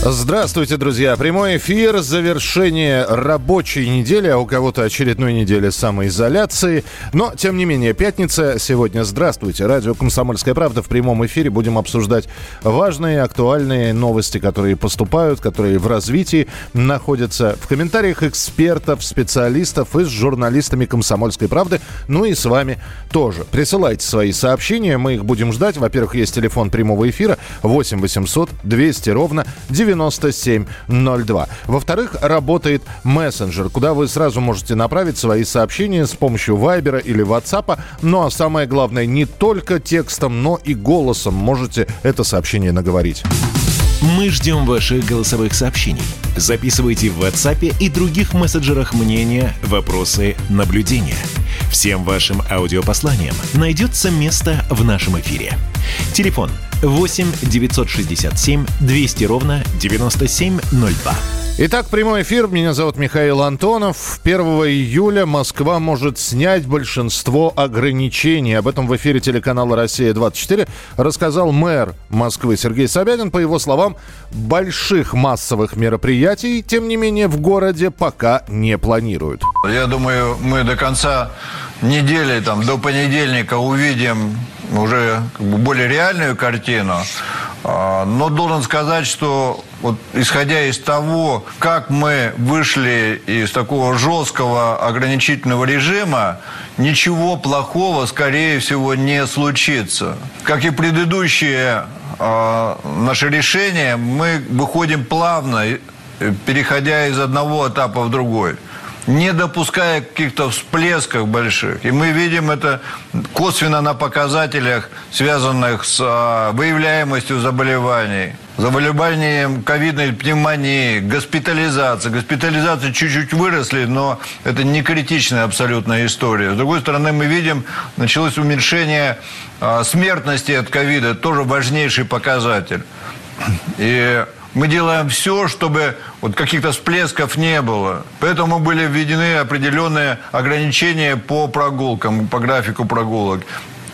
Здравствуйте, друзья. Прямой эфир, завершение рабочей недели, а у кого-то очередной недели самоизоляции. Но, тем не менее, пятница сегодня. Здравствуйте. Радио «Комсомольская правда» в прямом эфире. Будем обсуждать важные, актуальные новости, которые поступают, которые в развитии находятся. В комментариях экспертов, специалистов и с журналистами «Комсомольской правды». Ну и с вами тоже. Присылайте свои сообщения, мы их будем ждать. Во-первых, есть телефон прямого эфира 8 800 200 ровно 9 9702. Во-вторых, работает мессенджер, куда вы сразу можете направить свои сообщения с помощью Вайбера или WhatsApp. Ну а самое главное, не только текстом, но и голосом можете это сообщение наговорить. Мы ждем ваших голосовых сообщений. Записывайте в WhatsApp и других мессенджерах мнения, вопросы, наблюдения. Всем вашим аудиопосланиям найдется место в нашем эфире. Телефон 8 967 200 ровно 9702. Итак, прямой эфир. Меня зовут Михаил Антонов. 1 июля Москва может снять большинство ограничений. Об этом в эфире телеканала «Россия-24» рассказал мэр Москвы Сергей Собянин. По его словам, больших массовых мероприятий, тем не менее, в городе пока не планируют. Я думаю, мы до конца недели, там, до понедельника увидим уже как бы, более реальную картину. А, но должен сказать, что вот исходя из того, как мы вышли из такого жесткого ограничительного режима, ничего плохого, скорее всего, не случится. Как и предыдущие э, наши решения, мы выходим плавно, переходя из одного этапа в другой не допуская каких-то всплесков больших. И мы видим это косвенно на показателях, связанных с а, выявляемостью заболеваний, заболеванием ковидной пневмонии, госпитализации. Госпитализации чуть-чуть выросли, но это не критичная абсолютная история. С другой стороны, мы видим, началось уменьшение а, смертности от ковида, тоже важнейший показатель. И мы делаем все, чтобы вот каких-то всплесков не было. Поэтому были введены определенные ограничения по прогулкам, по графику прогулок.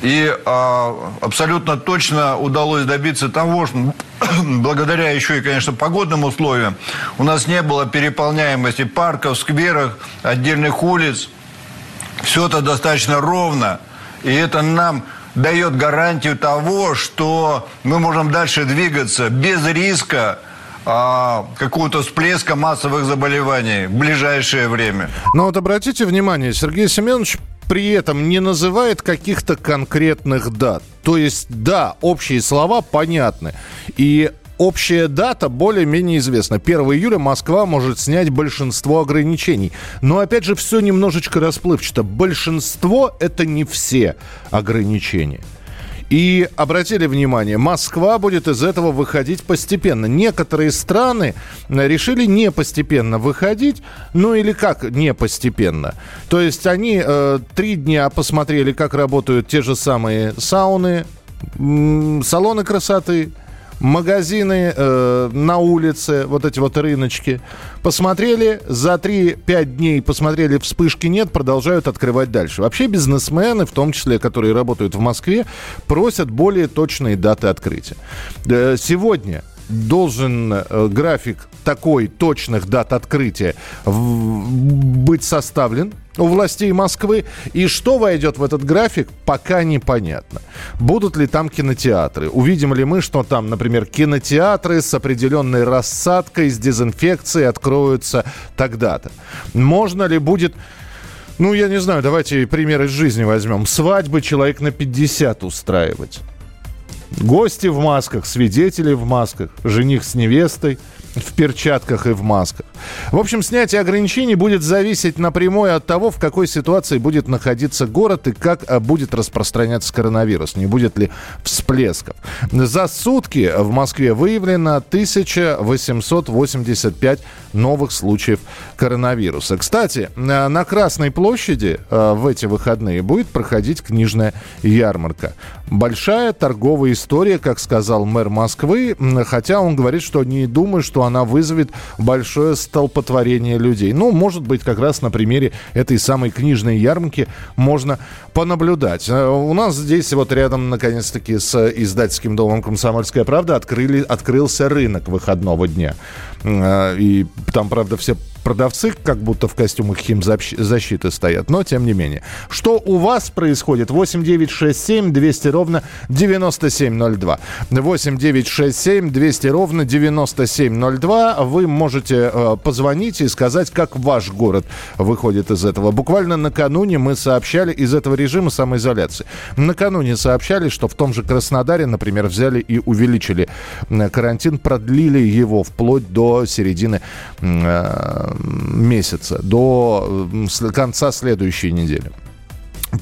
И а, абсолютно точно удалось добиться того, что благодаря еще и, конечно, погодным условиям, у нас не было переполняемости парков, скверов, отдельных улиц. Все это достаточно ровно. И это нам дает гарантию того, что мы можем дальше двигаться без риска а, какого-то всплеска массовых заболеваний в ближайшее время. Но вот обратите внимание, Сергей Семенович при этом не называет каких-то конкретных дат. То есть, да, общие слова понятны. И общая дата более-менее известна. 1 июля Москва может снять большинство ограничений. Но, опять же, все немножечко расплывчато. Большинство – это не все ограничения. И обратили внимание, Москва будет из этого выходить постепенно. Некоторые страны решили не постепенно выходить, ну или как не постепенно. То есть они э, три дня посмотрели, как работают те же самые сауны, салоны красоты, магазины э, на улице, вот эти вот рыночки. Посмотрели, за 3-5 дней посмотрели, вспышки нет, продолжают открывать дальше. Вообще бизнесмены, в том числе, которые работают в Москве, просят более точные даты открытия. Э, сегодня должен э, график такой точных дат открытия в, быть составлен у властей Москвы. И что войдет в этот график, пока непонятно. Будут ли там кинотеатры? Увидим ли мы, что там, например, кинотеатры с определенной рассадкой, с дезинфекцией откроются тогда-то? Можно ли будет ну, я не знаю, давайте пример из жизни возьмем. Свадьбы человек на 50 устраивать. Гости в масках, свидетели в масках, жених с невестой в перчатках и в масках. В общем, снятие ограничений будет зависеть напрямую от того, в какой ситуации будет находиться город и как э, будет распространяться коронавирус, не будет ли всплесков. За сутки в Москве выявлено 1885 новых случаев коронавируса. Кстати, э, на Красной площади э, в эти выходные будет проходить книжная ярмарка. Большая торговая история, как сказал мэр Москвы, хотя он говорит, что не думает, что она вызовет большое столпотворение людей. Ну, может быть, как раз на примере этой самой книжной ярмарки можно понаблюдать. Э, у нас здесь вот рядом, наконец-таки, с издательским домом «Комсомольская правда» открыли, открылся рынок выходного дня. И там, правда, все продавцы как будто в костюмах химзащиты стоят, но тем не менее. Что у вас происходит? 8 9 6 7 200 ровно 9702. 8 9 6 7 200 ровно 9702. Вы можете э, позвонить и сказать, как ваш город выходит из этого. Буквально накануне мы сообщали из этого режима самоизоляции. Накануне сообщали, что в том же Краснодаре, например, взяли и увеличили карантин, продлили его вплоть до середины э, месяца, до конца следующей недели.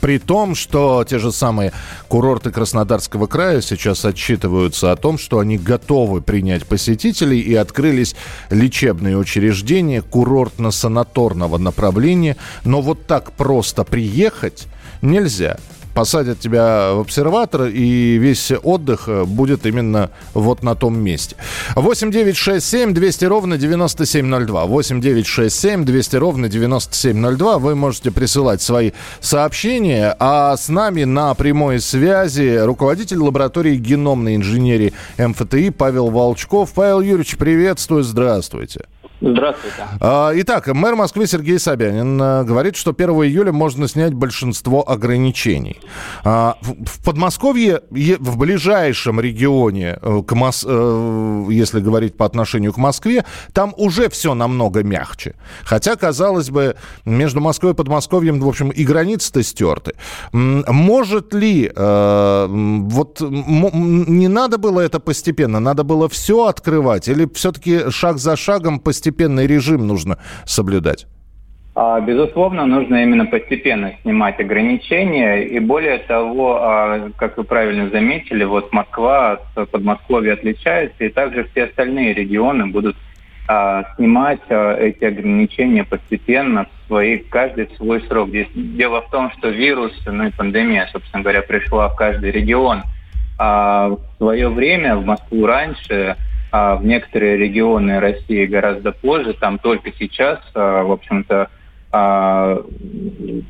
При том, что те же самые курорты Краснодарского края сейчас отчитываются о том, что они готовы принять посетителей и открылись лечебные учреждения курортно-санаторного направления. Но вот так просто приехать нельзя посадят тебя в обсерватор, и весь отдых э, будет именно вот на том месте. 8 9 6 7 200 ровно 9702. 8 9 6 7 200 ровно 9702. Вы можете присылать свои сообщения, а с нами на прямой связи руководитель лаборатории геномной инженерии МФТИ Павел Волчков. Павел Юрьевич, приветствую, здравствуйте. Здравствуйте. А, итак, мэр Москвы Сергей Собянин э, говорит, что 1 июля можно снять большинство ограничений. А, в Подмосковье, в ближайшем регионе, э, к Мос... Э, если говорить по отношению к Москве, там уже все намного мягче. Хотя, казалось бы, между Москвой и Подмосковьем, в общем, и границы-то стерты. Может ли, вот не надо было это постепенно, надо было все открывать, или все-таки шаг за шагом постепенно постепенный режим нужно соблюдать? А, безусловно, нужно именно постепенно снимать ограничения. И более того, а, как вы правильно заметили, вот Москва от Подмосковья отличается, и также все остальные регионы будут а, снимать эти ограничения постепенно, в свои, каждый свой срок. Дело в том, что вирус, ну и пандемия, собственно говоря, пришла в каждый регион. А в свое время в Москву раньше а в некоторые регионы России гораздо позже. Там только сейчас, а, в общем-то, а,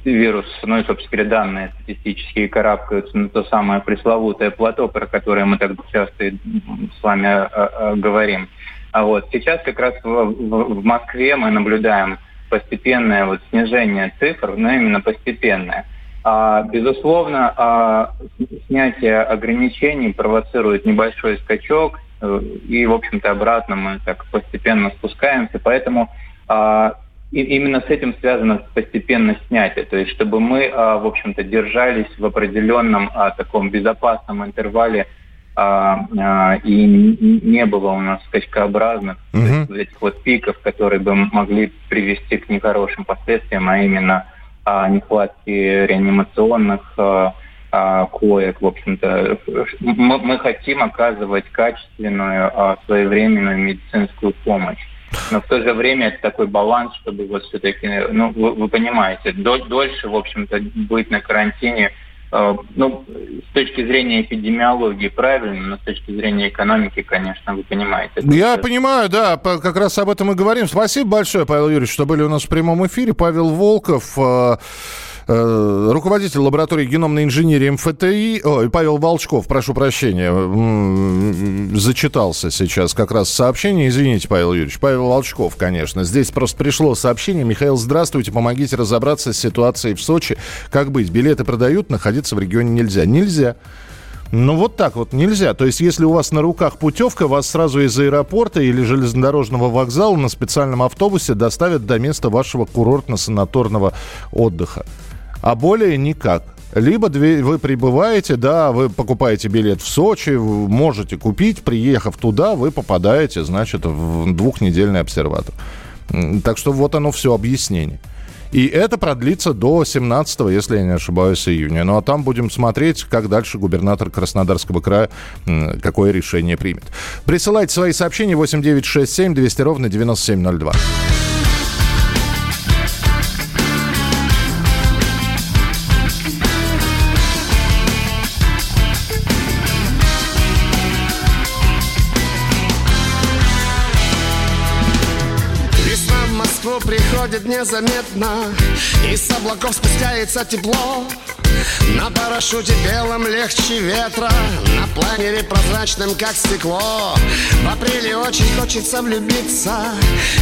вирус, ну и, собственно говоря, данные статистические карабкаются на то самое пресловутое плато, про которое мы так часто с вами а, говорим. А вот сейчас как раз в, Москве мы наблюдаем постепенное вот снижение цифр, но именно постепенное. А, безусловно, а, снятие ограничений провоцирует небольшой скачок и, в общем-то, обратно мы так постепенно спускаемся. Поэтому а, и именно с этим связано постепенно снятие. То есть, чтобы мы, а, в общем-то, держались в определенном а, таком безопасном интервале а, а, и не было у нас скачкообразных mm-hmm. этих вот пиков, которые бы могли привести к нехорошим последствиям, а именно а, нехватки реанимационных а, коек, в общем-то. Мы, мы хотим оказывать качественную, а, своевременную медицинскую помощь. Но в то же время это такой баланс, чтобы вот все-таки, ну, вы, вы понимаете, дольше, в общем-то, быть на карантине, э, ну, с точки зрения эпидемиологии правильно, но с точки зрения экономики, конечно, вы понимаете. Я это... понимаю, да, как раз об этом и говорим. Спасибо большое, Павел Юрьевич, что были у нас в прямом эфире. Павел Волков, руководитель лаборатории геномной инженерии МФТИ, ой, Павел Волчков, прошу прощения, зачитался сейчас как раз сообщение. Извините, Павел Юрьевич. Павел Волчков, конечно. Здесь просто пришло сообщение. Михаил, здравствуйте, помогите разобраться с ситуацией в Сочи. Как быть? Билеты продают, находиться в регионе нельзя. Нельзя. Ну, вот так вот нельзя. То есть, если у вас на руках путевка, вас сразу из аэропорта или железнодорожного вокзала на специальном автобусе доставят до места вашего курортно-санаторного отдыха а более никак. Либо вы прибываете, да, вы покупаете билет в Сочи, можете купить, приехав туда, вы попадаете, значит, в двухнедельный обсерватор. Так что вот оно все объяснение. И это продлится до 17, если я не ошибаюсь, июня. Ну а там будем смотреть, как дальше губернатор Краснодарского края какое решение примет. Присылайте свои сообщения 8967 200 ровно 9702. Проходит незаметно Из облаков спускается тепло. На парашюте белом легче ветра На планере прозрачным, как стекло. В апреле очень хочется влюбиться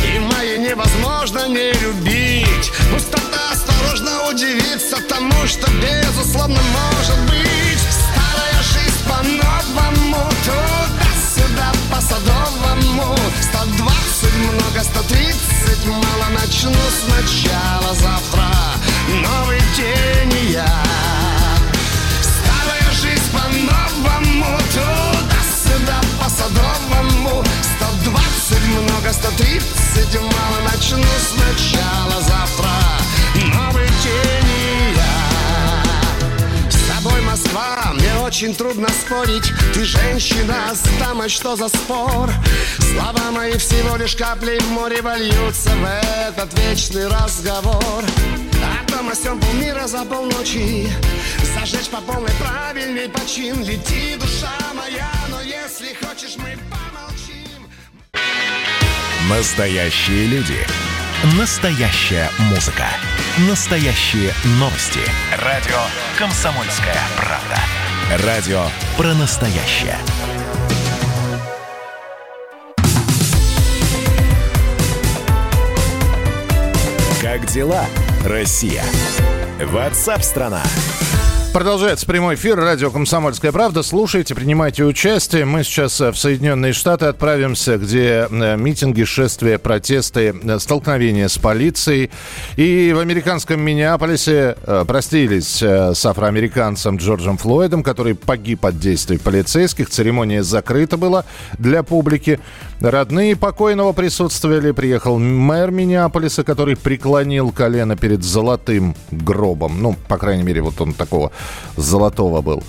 И в невозможно не любить. Пустота осторожно удивится Тому, что безусловно может быть. Старая жизнь по-новому Туда-сюда по-садовому 120 много, 130 мало Начну сначала завтра Новый день и я по-новому Туда-сюда по-садовому 120 много, 130 мало Начну сначала завтра очень трудно спорить. Ты женщина, с дамой что за спор? Слова мои всего лишь капли в море Вольются в этот вечный разговор. О том о сём полмира за полночи. Зажечь по полной правильный почин. Лети, душа моя, но если хочешь, мы помолчим. Настоящие люди. Настоящая музыка. Настоящие новости. Радио «Комсомольская правда» Радио про настоящее Как дела, Россия? Ватсап-страна! Продолжается прямой эфир. Радио «Комсомольская правда». Слушайте, принимайте участие. Мы сейчас э, в Соединенные Штаты отправимся, где э, митинги, шествия, протесты, э, столкновения с полицией. И в американском Миннеаполисе простились с афроамериканцем Джорджем Флойдом, который погиб от действий полицейских. Церемония закрыта была для публики. Родные покойного присутствовали. Приехал мэр Миннеаполиса, который преклонил колено перед золотым гробом. Ну, по крайней мере, вот он такого золотого был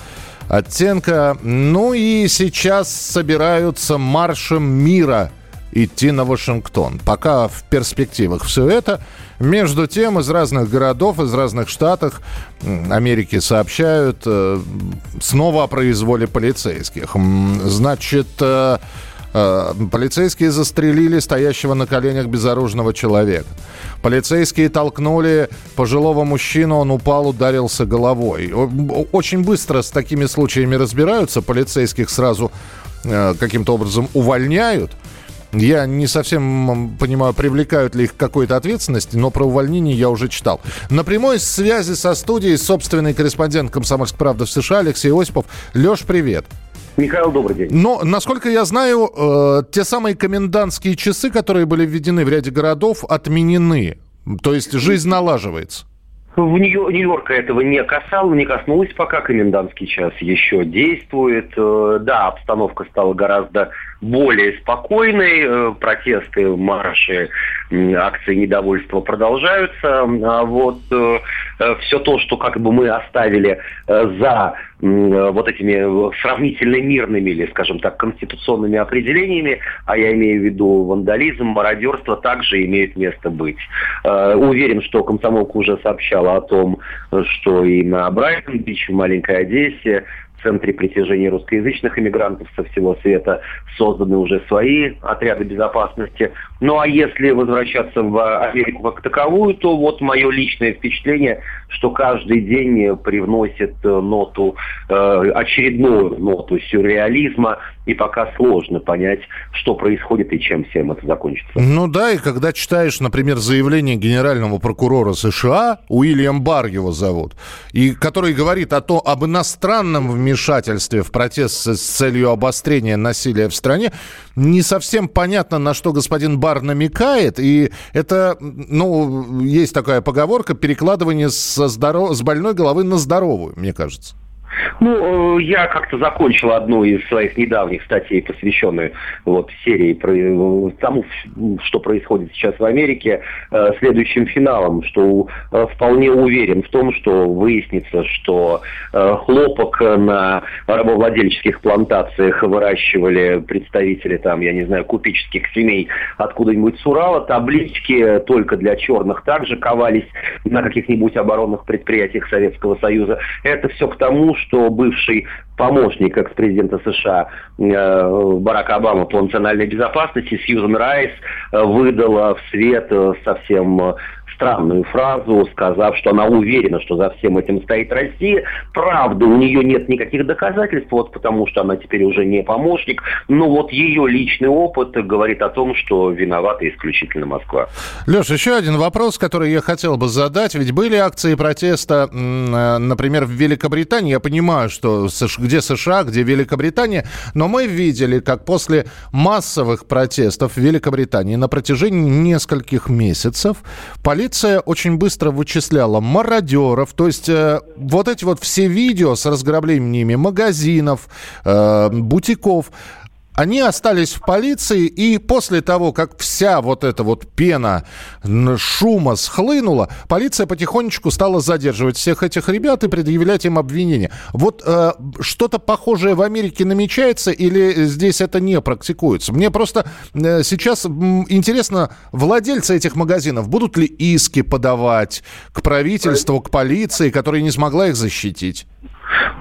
оттенка. Ну и сейчас собираются маршем мира идти на Вашингтон. Пока в перспективах все это. Между тем, из разных городов, из разных штатов Америки сообщают э, снова о произволе полицейских. Значит, э, полицейские застрелили стоящего на коленях безоружного человека. Полицейские толкнули пожилого мужчину, он упал, ударился головой. Очень быстро с такими случаями разбираются, полицейских сразу э, каким-то образом увольняют. Я не совсем понимаю, привлекают ли их к какой-то ответственности, но про увольнение я уже читал. На прямой связи со студией собственный корреспондент «Комсомольской правды» в США Алексей Осипов. Леш, привет. Михаил, добрый день. Но, насколько я знаю, э, те самые комендантские часы, которые были введены в ряде городов, отменены. То есть жизнь налаживается. В Нью-Йорка этого не касалось, не коснулось пока. Комендантский час еще действует. Э, да, обстановка стала гораздо более спокойной. Э, протесты, марши, акции недовольства продолжаются. А вот э, все то, что как бы мы оставили за вот этими сравнительно мирными или, скажем так, конституционными определениями, а я имею в виду вандализм, мародерство, также имеет место быть. Уверен, что комсомолка уже сообщала о том, что и на Брайтон-Бич, в маленькой Одессе, центре притяжения русскоязычных иммигрантов со всего света созданы уже свои отряды безопасности. Ну а если возвращаться в Америку как таковую, то вот мое личное впечатление, что каждый день привносит ноту, э, очередную ноту сюрреализма, и пока сложно понять, что происходит и чем всем это закончится. Ну да, и когда читаешь, например, заявление генерального прокурора США, Уильям Бар его зовут, и который говорит о том, об иностранном вмешательстве в протест с целью обострения насилия в стране, не совсем понятно, на что господин Бар намекает, и это, ну, есть такая поговорка, перекладывание со здоров... с больной головы на здоровую, мне кажется. Ну, э, я как-то закончил одну из своих недавних статей, посвященную вот серии про э, тому, что происходит сейчас в Америке, э, следующим финалом, что вполне уверен в том, что выяснится, что хлопок на рабовладельческих плантациях выращивали представители там, я не знаю, купеческих семей откуда-нибудь с Урала, таблички только для черных также ковались на каких-нибудь оборонных предприятиях Советского Союза. Это все к тому, что бывший помощник экс-президента США э, Барака Обама по национальной безопасности Сьюзен Райс э, выдала в свет э, совсем странную фразу, сказав, что она уверена, что за всем этим стоит Россия. Правда, у нее нет никаких доказательств, вот потому что она теперь уже не помощник, но вот ее личный опыт говорит о том, что виновата исключительно Москва. Леша, еще один вопрос, который я хотел бы задать. Ведь были акции протеста, э, например, в Великобритании. Я понимаю, что где США, где Великобритания, но мы видели, как после массовых протестов в Великобритании на протяжении нескольких месяцев полиция полиция очень быстро вычисляла мародеров, то есть э, вот эти вот все видео с разграблениями магазинов, э, бутиков, они остались в полиции, и после того, как вся вот эта вот пена шума схлынула, полиция потихонечку стала задерживать всех этих ребят и предъявлять им обвинения. Вот э, что-то похожее в Америке намечается или здесь это не практикуется? Мне просто э, сейчас интересно, владельцы этих магазинов будут ли иски подавать к правительству, к полиции, которая не смогла их защитить?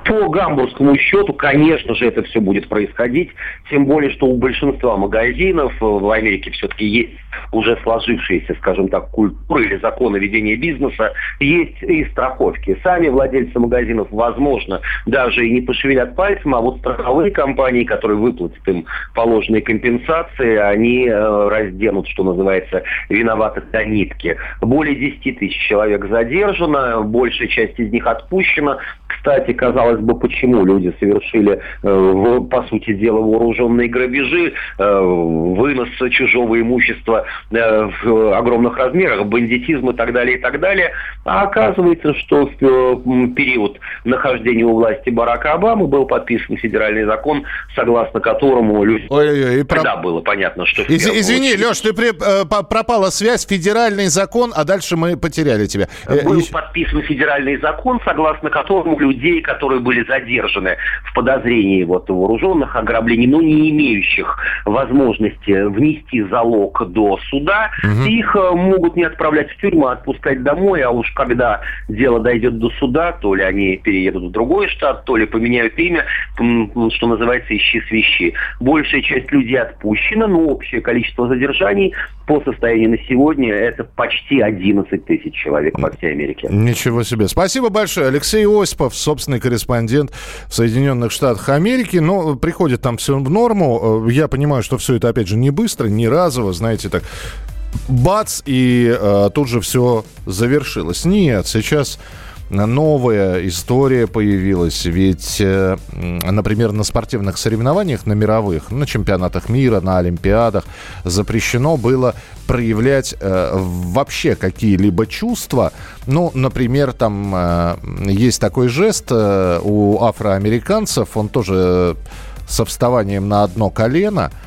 По гамбургскому счету, конечно же, это все будет происходить, тем более, что у большинства магазинов в Америке все-таки есть уже сложившиеся, скажем так, культура или законы ведения бизнеса, есть и страховки. Сами владельцы магазинов, возможно, даже и не пошевелят пальцем, а вот страховые компании, которые выплатят им положенные компенсации, они э, разденут, что называется, виноваты до нитки. Более 10 тысяч человек задержано, большая часть из них отпущена. Кстати, казалось бы, почему люди совершили, э, по сути дела, вооруженные грабежи, э, вынос чужого имущества Э, в огромных размерах, бандитизм и так далее, и так далее. А оказывается, что в период нахождения у власти Барака Обамы был подписан федеральный закон, согласно которому люди... Ой-ой-ой, Тогда про... было понятно, что... Из, извини, очередь... Леш, ты при... Пропала связь, федеральный закон, а дальше мы потеряли тебя. Был подписан федеральный закон, согласно которому людей, которые были задержаны в подозрении вот, вооруженных ограблений, но не имеющих возможности внести залог до суда, угу. их э, могут не отправлять в тюрьму, а отпускать домой, а уж когда дело дойдет до суда, то ли они переедут в другой штат, то ли поменяют имя, что называется, ищи свищи. Большая часть людей отпущена, но общее количество задержаний по состоянию на сегодня это почти 11 тысяч человек по всей Америке. Ничего себе. Спасибо большое. Алексей Осипов, собственный корреспондент в Соединенных Штатах Америки. Но приходит там все в норму. Э, я понимаю, что все это, опять же, не быстро, не разово, знаете, так бац, и э, тут же все завершилось. Нет, сейчас новая история появилась. Ведь, э, например, на спортивных соревнованиях, на мировых, на чемпионатах мира, на Олимпиадах запрещено было проявлять э, вообще какие-либо чувства. Ну, например, там э, есть такой жест у афроамериканцев, он тоже со вставанием на одно колено –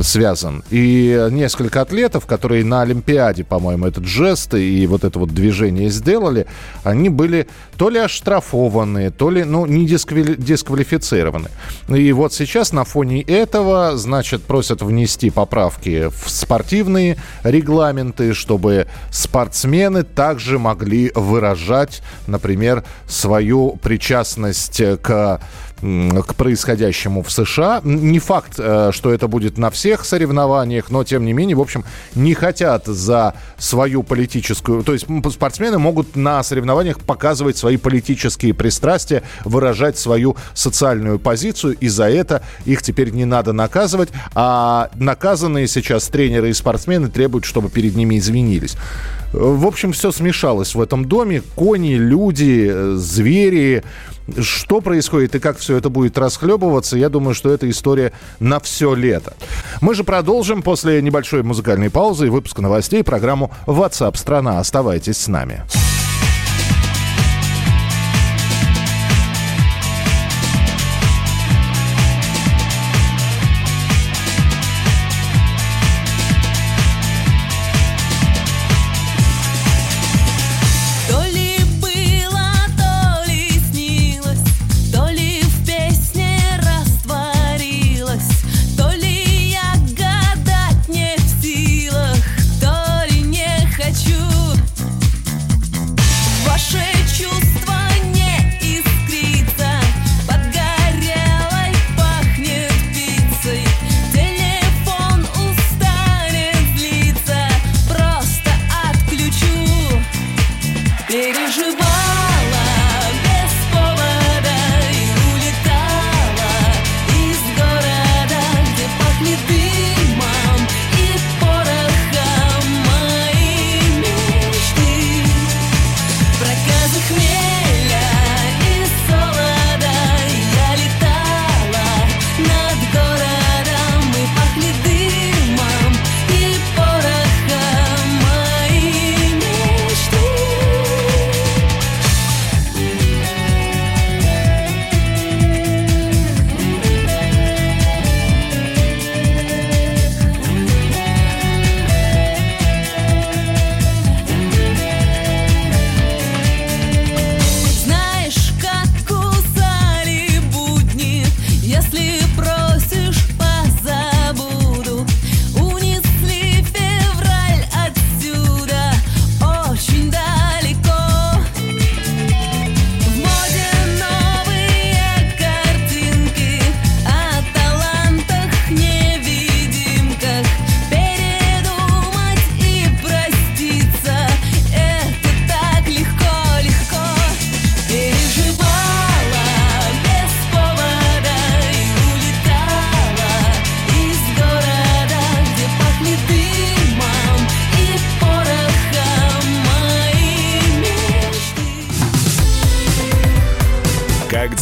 связан. И несколько атлетов, которые на Олимпиаде, по-моему, этот жест и вот это вот движение сделали, они были то ли оштрафованы, то ли, ну, не дисквали- дисквалифицированы. И вот сейчас на фоне этого, значит, просят внести поправки в спортивные регламенты, чтобы спортсмены также могли выражать, например, свою причастность к к происходящему в США. Не факт, э, что это будет на всех соревнованиях, но тем не менее, в общем, не хотят за свою политическую... То есть спортсмены могут на соревнованиях показывать свои политические пристрастия, выражать свою социальную позицию, и за это их теперь не надо наказывать, а наказанные сейчас тренеры и спортсмены требуют, чтобы перед ними извинились. В общем, все смешалось в этом доме. Кони, люди, э, звери, что происходит и как все это будет расхлебываться, я думаю, что это история на все лето. Мы же продолжим после небольшой музыкальной паузы и выпуска новостей программу WhatsApp страна. Оставайтесь с нами.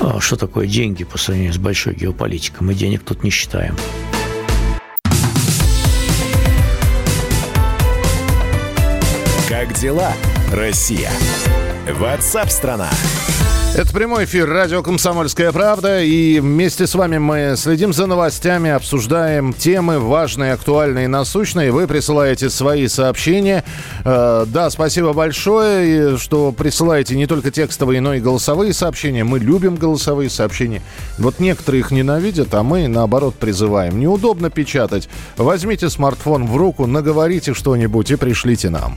А что такое деньги по сравнению с большой геополитикой? Мы денег тут не считаем. Как дела, Россия? Ватсап-страна! Это прямой эфир радио «Комсомольская правда». И вместе с вами мы следим за новостями, обсуждаем темы важные, актуальные, насущные. Вы присылаете свои сообщения. Э, да, спасибо большое, что присылаете не только текстовые, но и голосовые сообщения. Мы любим голосовые сообщения. Вот некоторые их ненавидят, а мы, наоборот, призываем. Неудобно печатать. Возьмите смартфон в руку, наговорите что-нибудь и пришлите нам.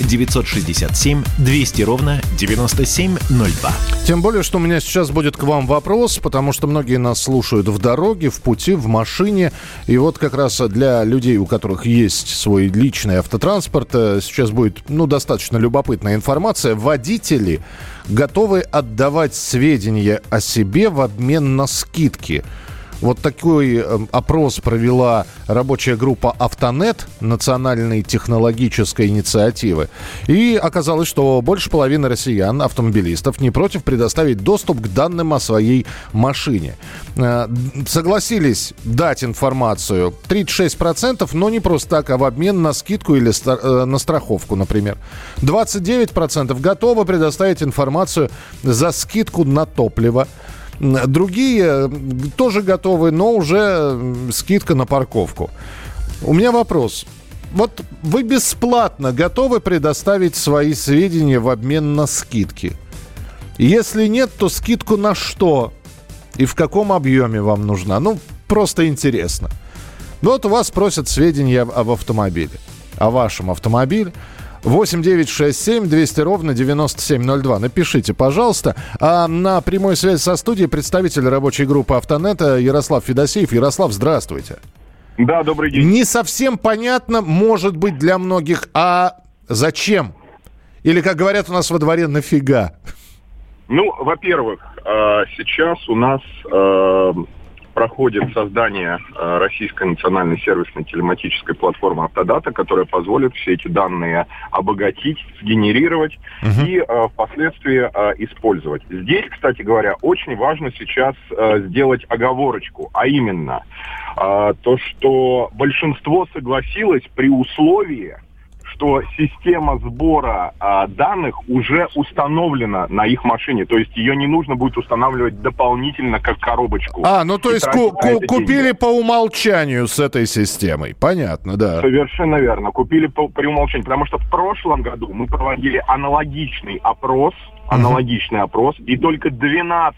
967 200 ровно 9702. Тем более, что у меня сейчас будет к вам вопрос, потому что многие нас слушают в дороге, в пути, в машине. И вот как раз для людей, у которых есть свой личный автотранспорт, э, сейчас будет ну, достаточно любопытная информация. Водители готовы отдавать сведения о себе в обмен на скидки. Вот такой э, опрос провела рабочая группа «Автонет» национальной технологической инициативы. И оказалось, что больше половины россиян, автомобилистов, не против предоставить доступ к данным о своей машине. Э, согласились дать информацию 36%, но не просто так, а в обмен на скидку или э, на страховку, например. 29% готовы предоставить информацию за скидку на топливо. Другие тоже готовы, но уже скидка на парковку. У меня вопрос. Вот вы бесплатно готовы предоставить свои сведения в обмен на скидки? Если нет, то скидку на что? И в каком объеме вам нужна? Ну, просто интересно. Вот у вас просят сведения об автомобиле. О вашем автомобиле. 8 9 6 7 200 ровно 9702. Напишите, пожалуйста. А на прямой связи со студией представитель рабочей группы «Автонета» Ярослав Федосеев. Ярослав, здравствуйте. Да, добрый день. Не совсем понятно, может быть, для многих, а зачем? Или, как говорят у нас во дворе, нафига? Ну, во-первых, а, сейчас у нас а, проходит создание э, российской национальной сервисной телематической платформы Автодата, которая позволит все эти данные обогатить, сгенерировать угу. и э, впоследствии э, использовать. Здесь, кстати говоря, очень важно сейчас сделать оговорочку, а именно то, что большинство согласилось при условии, что система сбора а, данных уже установлена на их машине. То есть ее не нужно будет устанавливать дополнительно как коробочку. А, ну то есть ку- ку- купили деньги. по умолчанию с этой системой. Понятно, да. Совершенно верно. Купили по, по умолчанию. Потому что в прошлом году мы проводили аналогичный опрос, аналогичный uh-huh. опрос, и только 12%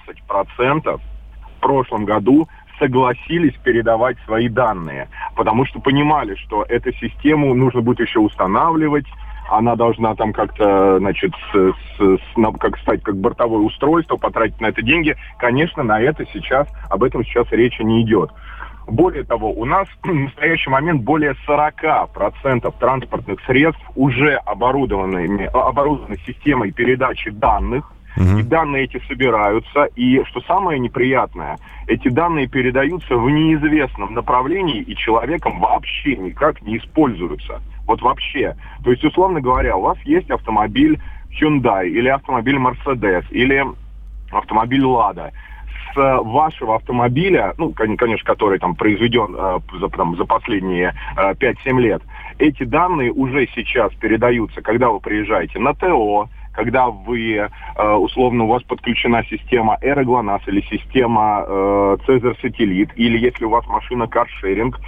в прошлом году согласились передавать свои данные, потому что понимали, что эту систему нужно будет еще устанавливать, она должна там как-то, значит, с, с, с, как стать как бортовое устройство, потратить на это деньги. Конечно, на это сейчас, об этом сейчас речи не идет. Более того, у нас в настоящий момент более 40% транспортных средств уже оборудованы, оборудованы системой передачи данных, Угу. И данные эти собираются, и что самое неприятное, эти данные передаются в неизвестном направлении и человеком вообще никак не используются. Вот вообще. То есть, условно говоря, у вас есть автомобиль Hyundai или автомобиль Mercedes или автомобиль Lada с вашего автомобиля, ну, конечно, который там произведен э, за, там, за последние э, 5-7 лет, эти данные уже сейчас передаются, когда вы приезжаете на ТО, когда вы, э, условно, у вас подключена система Aeroglonас или система э, Цезарь Сателлит, или если у вас машина каршеринг,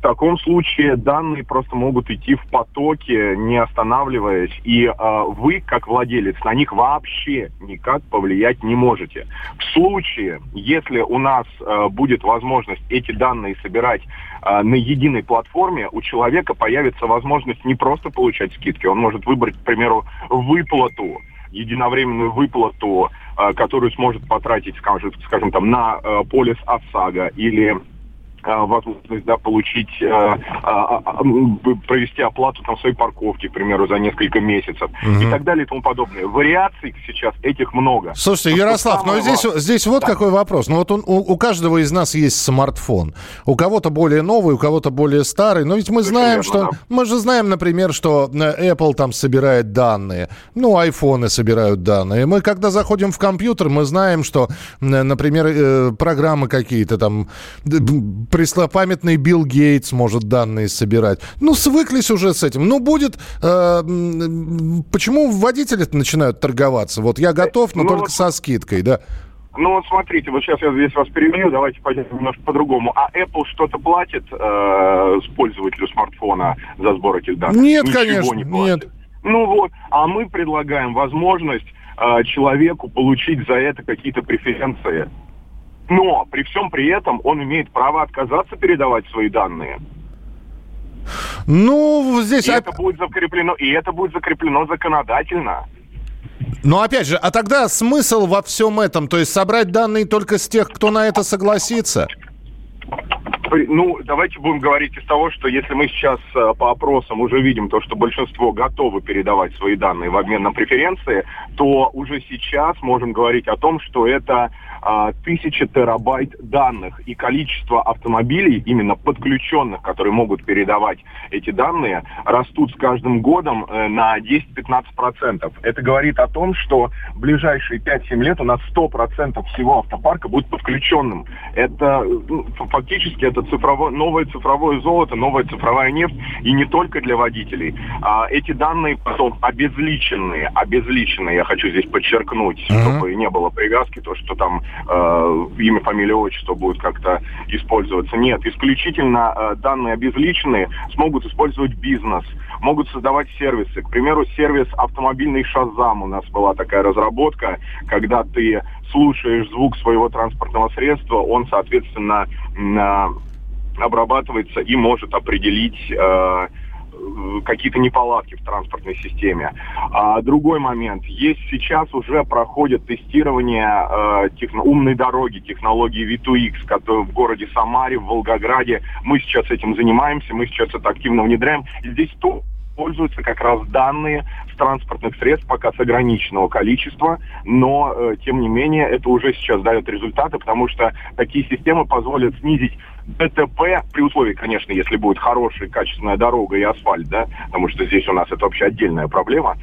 в таком случае данные просто могут идти в потоке, не останавливаясь, и э, вы, как владелец, на них вообще никак повлиять не можете. В случае, если у нас э, будет возможность эти данные собирать э, на единой платформе, у человека появится возможность не просто получать скидки, он может выбрать, к примеру, выплату единовременную выплату, э, которую сможет потратить, скажем, скажем там, на э, полис ОСАГО или возможность да, получить, э, э, провести оплату там своей парковки, к примеру, за несколько месяцев угу. и так далее и тому подобное. Вариаций сейчас этих много. Слушайте, Ярослав, но здесь, здесь вот да. какой вопрос. Ну вот он, у, у каждого из нас есть смартфон. У кого-то более новый, у кого-то более старый. Но ведь мы Совершенно знаем, верно, что... Да. Мы же знаем, например, что Apple там собирает данные. Ну, айфоны собирают данные. Мы, когда заходим в компьютер, мы знаем, что, например, программы какие-то там преслопамятный Билл Гейтс может данные собирать. Ну, свыклись уже с этим. Ну, будет... Э, почему водители начинают торговаться? Вот я готов, но ну, только вот... со скидкой, да? Ну вот смотрите, вот сейчас я здесь вас перебью, давайте пойдем немножко по-другому. А Apple что-то платит э, пользователю смартфона за сбор этих данных? Нет, Ничего конечно, не платит. нет. Ну вот, а мы предлагаем возможность э, человеку получить за это какие-то преференции. Но при всем при этом он имеет право отказаться передавать свои данные. Ну, здесь... И это будет закреплено, и это будет закреплено законодательно. Но опять же, а тогда смысл во всем этом? То есть собрать данные только с тех, кто на это согласится? Ну, давайте будем говорить из того, что если мы сейчас э, по опросам уже видим то, что большинство готовы передавать свои данные в обмен на преференции, то уже сейчас можем говорить о том, что это а, тысячи терабайт данных и количество автомобилей, именно подключенных, которые могут передавать эти данные, растут с каждым годом э, на 10-15%. Это говорит о том, что в ближайшие 5-7 лет у нас 100% всего автопарка будет подключенным. Это ну, фактически это цифровое, новое цифровое золото, новая цифровая нефть, и не только для водителей. А эти данные потом обезличенные, обезличенные, я хочу здесь подчеркнуть, uh-huh. чтобы не было привязки, то, что там э, имя, фамилия, отчество будет как-то использоваться. Нет, исключительно э, данные обезличенные смогут использовать бизнес, могут создавать сервисы. К примеру, сервис автомобильный Шазам у нас была такая разработка, когда ты слушаешь звук своего транспортного средства, он, соответственно, обрабатывается и может определить э, какие-то неполадки в транспортной системе. А другой момент. Есть сейчас уже проходит тестирование э, техно, умной дороги, технологии V2X, которые в городе Самаре, в Волгограде. Мы сейчас этим занимаемся, мы сейчас это активно внедряем. Здесь то используются как раз данные с транспортных средств пока с ограниченного количества, но э, тем не менее это уже сейчас дает результаты, потому что такие системы позволят снизить ДТП, при условии, конечно, если будет хорошая, качественная дорога и асфальт, да, потому что здесь у нас это вообще отдельная проблема.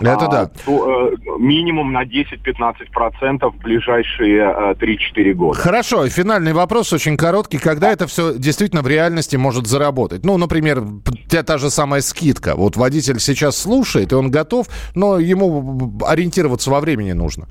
Это а, да. Э, минимум на 10-15% в ближайшие э, 3-4 года. Хорошо, финальный вопрос очень короткий. Когда это все действительно в реальности может заработать? Ну, например, та же самая скидка. Вот водитель сейчас слушает, и он готов, но ему ориентироваться во времени нужно.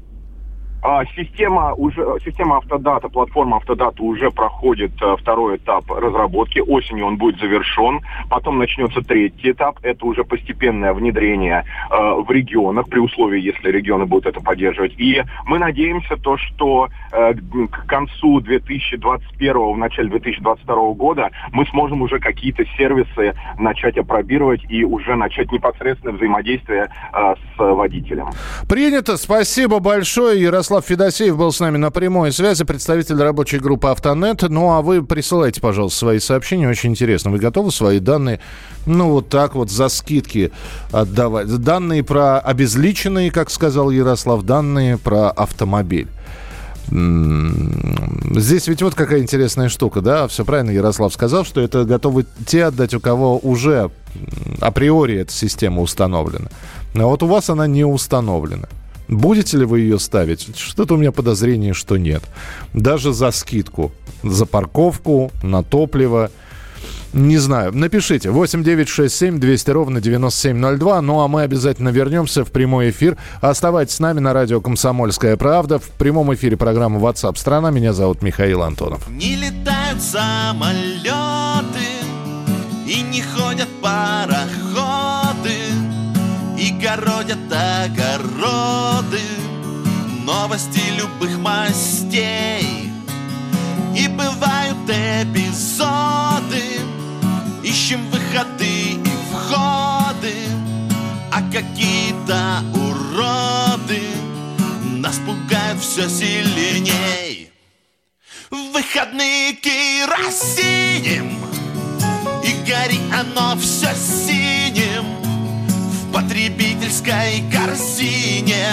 А, Система уже, система автодата, платформа автодата уже проходит э, второй этап разработки. Осенью он будет завершен. Потом начнется третий этап. Это уже постепенное внедрение э, в регионах, при условии, если регионы будут это поддерживать. И мы надеемся то, что э, к концу 2021, в начале 2022 года мы сможем уже какие-то сервисы начать опробировать и уже начать непосредственное взаимодействие э, с водителем. Принято. Спасибо большое. Ярослав Федосеев был с нами на прямой связи, представитель рабочей группы «Автонет». Ну, а вы присылайте, пожалуйста, свои сообщения. Очень интересно. Вы готовы свои данные, ну, вот так вот за скидки отдавать? Данные про обезличенные, как сказал Ярослав, данные про автомобиль. Здесь ведь вот какая интересная штука, да, все правильно Ярослав сказал, что это готовы те отдать, у кого уже априори эта система установлена. А вот у вас она не установлена. Будете ли вы ее ставить? Что-то у меня подозрение, что нет. Даже за скидку, за парковку, на топливо. Не знаю. Напишите. 8967 200 ровно 9702. Ну, а мы обязательно вернемся в прямой эфир. Оставайтесь с нами на радио «Комсомольская правда». В прямом эфире программы WhatsApp страна. Меня зовут Михаил Антонов. Не летают самолеты И не ходят пароходы городят огороды Новости любых мастей. И бывают эпизоды Ищем выходы и входы А какие-то уроды Нас пугают все сильней. В выходные керосинем И горит оно все синим В потребительской корзине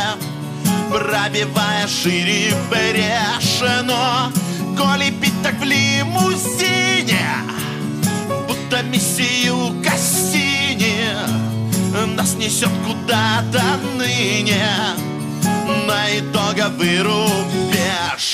Пробивая шире брешено Коли пить так в лимузине Будто миссию Кассини Нас несет куда-то ныне На итоговый рубеж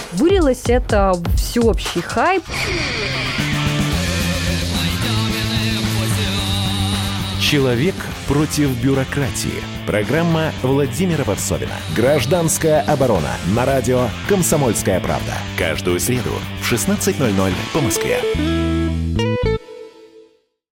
Вылилось это в всеобщий хайп. Человек против бюрократии. Программа Владимира Варсовина. Гражданская оборона. На радио «Комсомольская правда». Каждую среду в 16.00 по Москве.